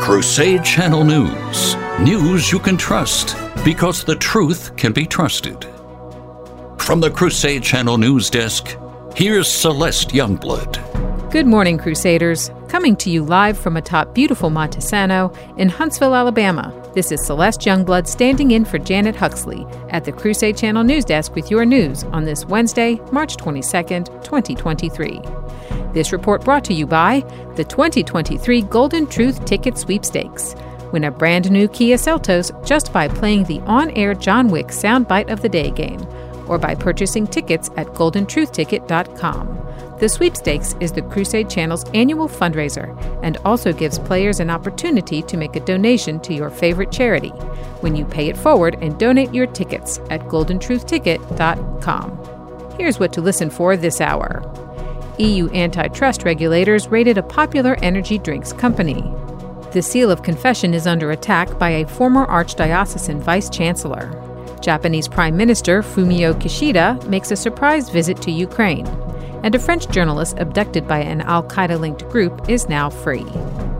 Crusade Channel News. News you can trust because the truth can be trusted. From the Crusade Channel News Desk, here's Celeste Youngblood. Good morning, Crusaders. Coming to you live from atop beautiful Monte Sano in Huntsville, Alabama. This is Celeste Youngblood standing in for Janet Huxley at the Crusade Channel News Desk with your news on this Wednesday, March 22nd, 2023. This report brought to you by the 2023 Golden Truth Ticket Sweepstakes. Win a brand new Kia Seltos just by playing the on air John Wick Soundbite of the Day game or by purchasing tickets at goldentruthticket.com. The sweepstakes is the Crusade Channel's annual fundraiser and also gives players an opportunity to make a donation to your favorite charity when you pay it forward and donate your tickets at goldentruthticket.com. Here's what to listen for this hour. EU antitrust regulators raided a popular energy drinks company. The seal of confession is under attack by a former archdiocesan vice chancellor. Japanese Prime Minister Fumio Kishida makes a surprise visit to Ukraine. And a French journalist abducted by an Al Qaeda linked group is now free.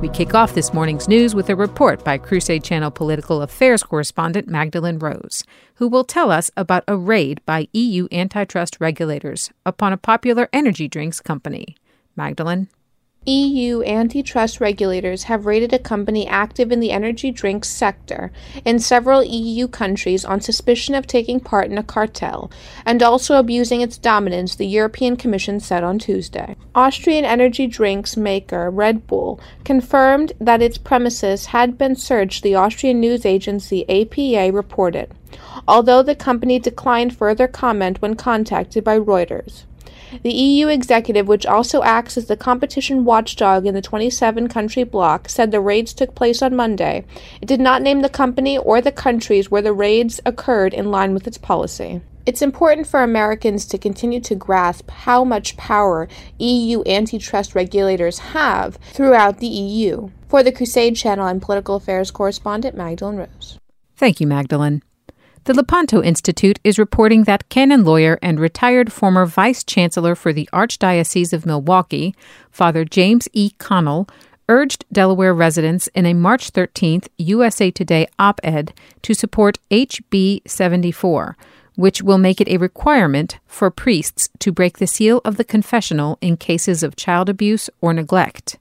We kick off this morning's news with a report by Crusade Channel political affairs correspondent Magdalene Rose, who will tell us about a raid by EU antitrust regulators upon a popular energy drinks company. Magdalene? EU antitrust regulators have raided a company active in the energy drinks sector in several EU countries on suspicion of taking part in a cartel and also abusing its dominance, the European Commission said on Tuesday. Austrian energy drinks maker Red Bull confirmed that its premises had been searched, the Austrian news agency APA reported, although the company declined further comment when contacted by Reuters. The EU executive, which also acts as the competition watchdog in the 27 country bloc, said the raids took place on Monday. It did not name the company or the countries where the raids occurred in line with its policy. It's important for Americans to continue to grasp how much power EU antitrust regulators have throughout the EU. For the Crusade Channel, I'm political affairs correspondent Magdalene Rose. Thank you, Magdalene. The Lepanto Institute is reporting that canon lawyer and retired former vice chancellor for the Archdiocese of Milwaukee, Father James E. Connell, urged Delaware residents in a March 13th USA Today op ed to support HB 74, which will make it a requirement for priests to break the seal of the confessional in cases of child abuse or neglect.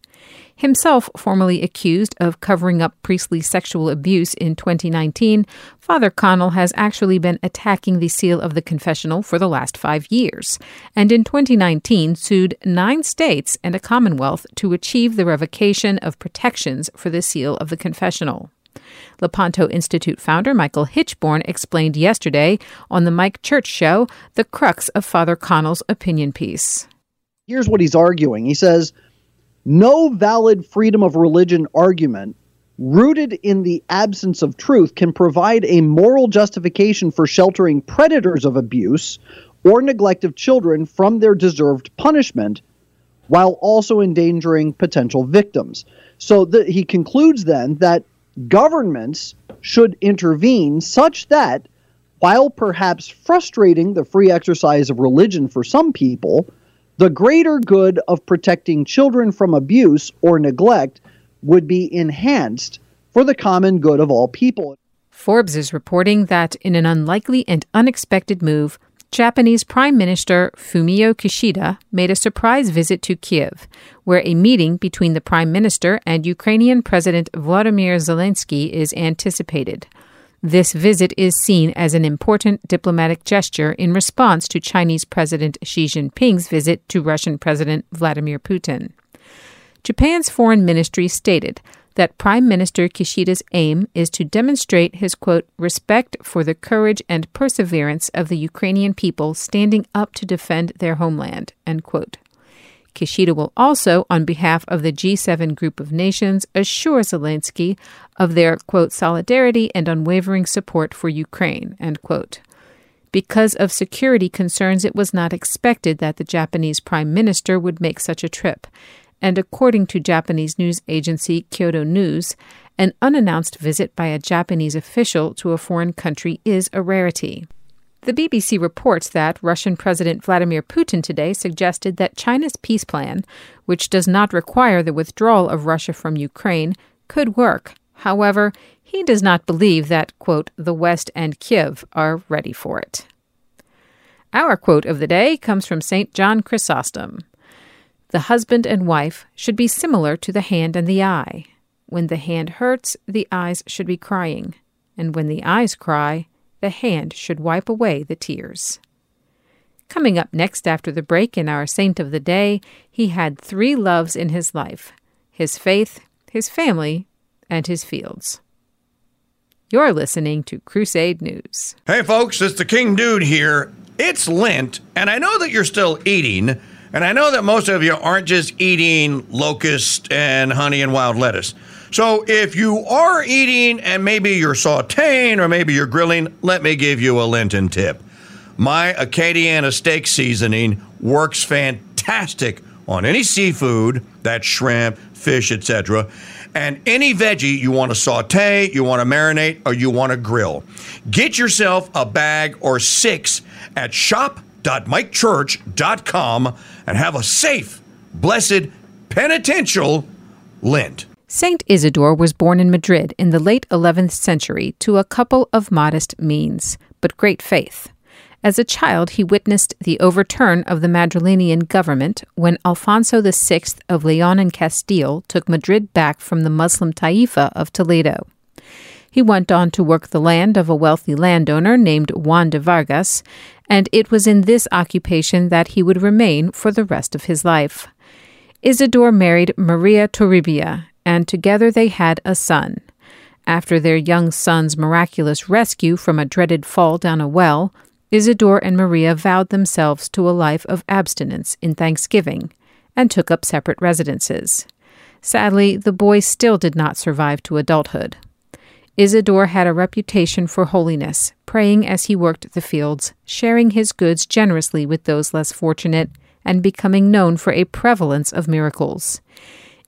Himself formally accused of covering up priestly sexual abuse in 2019, Father Connell has actually been attacking the seal of the confessional for the last five years, and in 2019 sued nine states and a commonwealth to achieve the revocation of protections for the seal of the confessional. Lepanto Institute founder Michael Hichborn explained yesterday on the Mike Church Show the crux of Father Connell's opinion piece. Here's what he's arguing. He says, no valid freedom of religion argument rooted in the absence of truth can provide a moral justification for sheltering predators of abuse or neglect of children from their deserved punishment while also endangering potential victims. So the, he concludes then that governments should intervene such that while perhaps frustrating the free exercise of religion for some people, the greater good of protecting children from abuse or neglect would be enhanced for the common good of all people. Forbes is reporting that in an unlikely and unexpected move, Japanese Prime Minister Fumio Kishida made a surprise visit to Kiev, where a meeting between the Prime Minister and Ukrainian President Vladimir Zelensky is anticipated. This visit is seen as an important diplomatic gesture in response to Chinese President Xi Jinping's visit to Russian President Vladimir Putin. Japan's foreign ministry stated that Prime Minister Kishida's aim is to demonstrate his quote respect for the courage and perseverance of the Ukrainian people standing up to defend their homeland end quote. Kishida will also, on behalf of the G7 group of nations, assure Zelensky of their, quote, solidarity and unwavering support for Ukraine, end quote. Because of security concerns, it was not expected that the Japanese prime minister would make such a trip. And according to Japanese news agency Kyodo News, an unannounced visit by a Japanese official to a foreign country is a rarity. The BBC reports that Russian President Vladimir Putin today suggested that China's peace plan, which does not require the withdrawal of Russia from Ukraine, could work. However, he does not believe that, quote, the West and Kiev are ready for it. Our quote of the day comes from St. John Chrysostom. The husband and wife should be similar to the hand and the eye. When the hand hurts, the eyes should be crying, and when the eyes cry, the hand should wipe away the tears. Coming up next after the break in our saint of the day, he had three loves in his life his faith, his family, and his fields. You're listening to Crusade News. Hey, folks, it's the King Dude here. It's Lent, and I know that you're still eating, and I know that most of you aren't just eating locust and honey and wild lettuce. So if you are eating and maybe you're sauteing or maybe you're grilling, let me give you a Lenten tip. My Acadiana steak seasoning works fantastic on any seafood, that's shrimp, fish, etc., and any veggie you want to saute, you want to marinate, or you want to grill. Get yourself a bag or six at shop.mikechurch.com and have a safe, blessed, penitential Lent. Saint Isidore was born in Madrid in the late 11th century to a couple of modest means, but great faith. As a child, he witnessed the overturn of the Madrilenian government when Alfonso VI of Leon and Castile took Madrid back from the Muslim Taifa of Toledo. He went on to work the land of a wealthy landowner named Juan de Vargas, and it was in this occupation that he would remain for the rest of his life. Isidore married Maria Toribia, and together they had a son. After their young son's miraculous rescue from a dreaded fall down a well, Isidore and Maria vowed themselves to a life of abstinence in thanksgiving and took up separate residences. Sadly, the boy still did not survive to adulthood. Isidore had a reputation for holiness, praying as he worked the fields, sharing his goods generously with those less fortunate, and becoming known for a prevalence of miracles.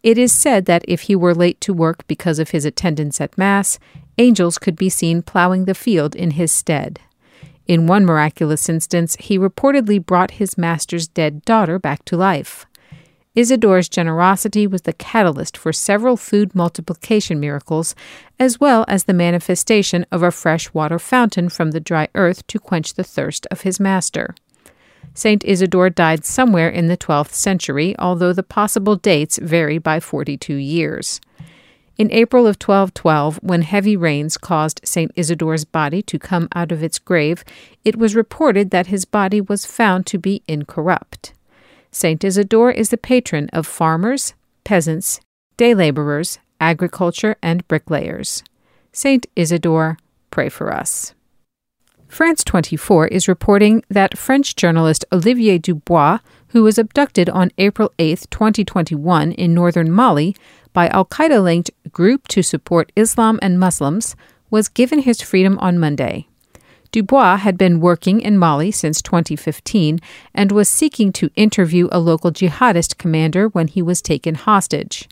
It is said that if he were late to work because of his attendance at Mass, angels could be seen plowing the field in his stead. In one miraculous instance, he reportedly brought his master's dead daughter back to life. Isidore's generosity was the catalyst for several food multiplication miracles, as well as the manifestation of a fresh water fountain from the dry earth to quench the thirst of his master. Saint Isidore died somewhere in the 12th century, although the possible dates vary by 42 years. In April of 1212, when heavy rains caused St. Isidore's body to come out of its grave, it was reported that his body was found to be incorrupt. St. Isidore is the patron of farmers, peasants, day laborers, agriculture, and bricklayers. St. Isidore, pray for us. France 24 is reporting that French journalist Olivier Dubois, who was abducted on April 8, 2021, in northern Mali by Al Qaeda linked Group to Support Islam and Muslims, was given his freedom on Monday. Dubois had been working in Mali since 2015 and was seeking to interview a local jihadist commander when he was taken hostage.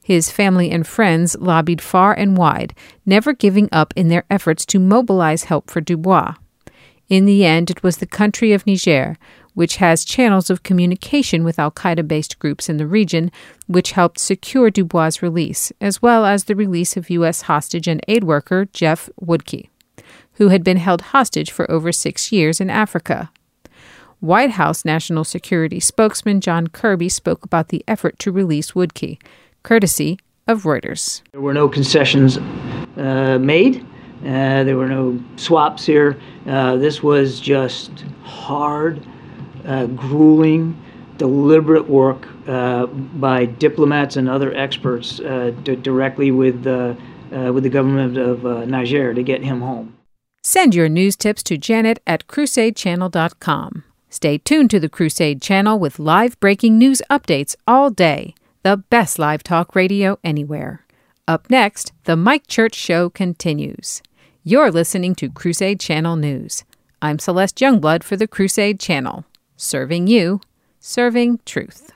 His family and friends lobbied far and wide, never giving up in their efforts to mobilize help for Dubois. In the end, it was the country of Niger, which has channels of communication with Al Qaeda based groups in the region, which helped secure Dubois' release, as well as the release of U.S. hostage and aid worker Jeff Woodke, who had been held hostage for over six years in Africa. White House National Security spokesman John Kirby spoke about the effort to release Woodke courtesy of Reuters. There were no concessions uh, made. Uh, there were no swaps here. Uh, this was just hard, uh, grueling, deliberate work uh, by diplomats and other experts uh, d- directly with, with the government of Niger to get him home. Send your news tips to Janet at crusadechannel.com. Stay tuned to the Crusade Channel with live breaking news updates all day the best live talk radio anywhere. Up next, the Mike Church Show continues. You're listening to Crusade Channel News. I'm Celeste Youngblood for the Crusade Channel, serving you, serving truth.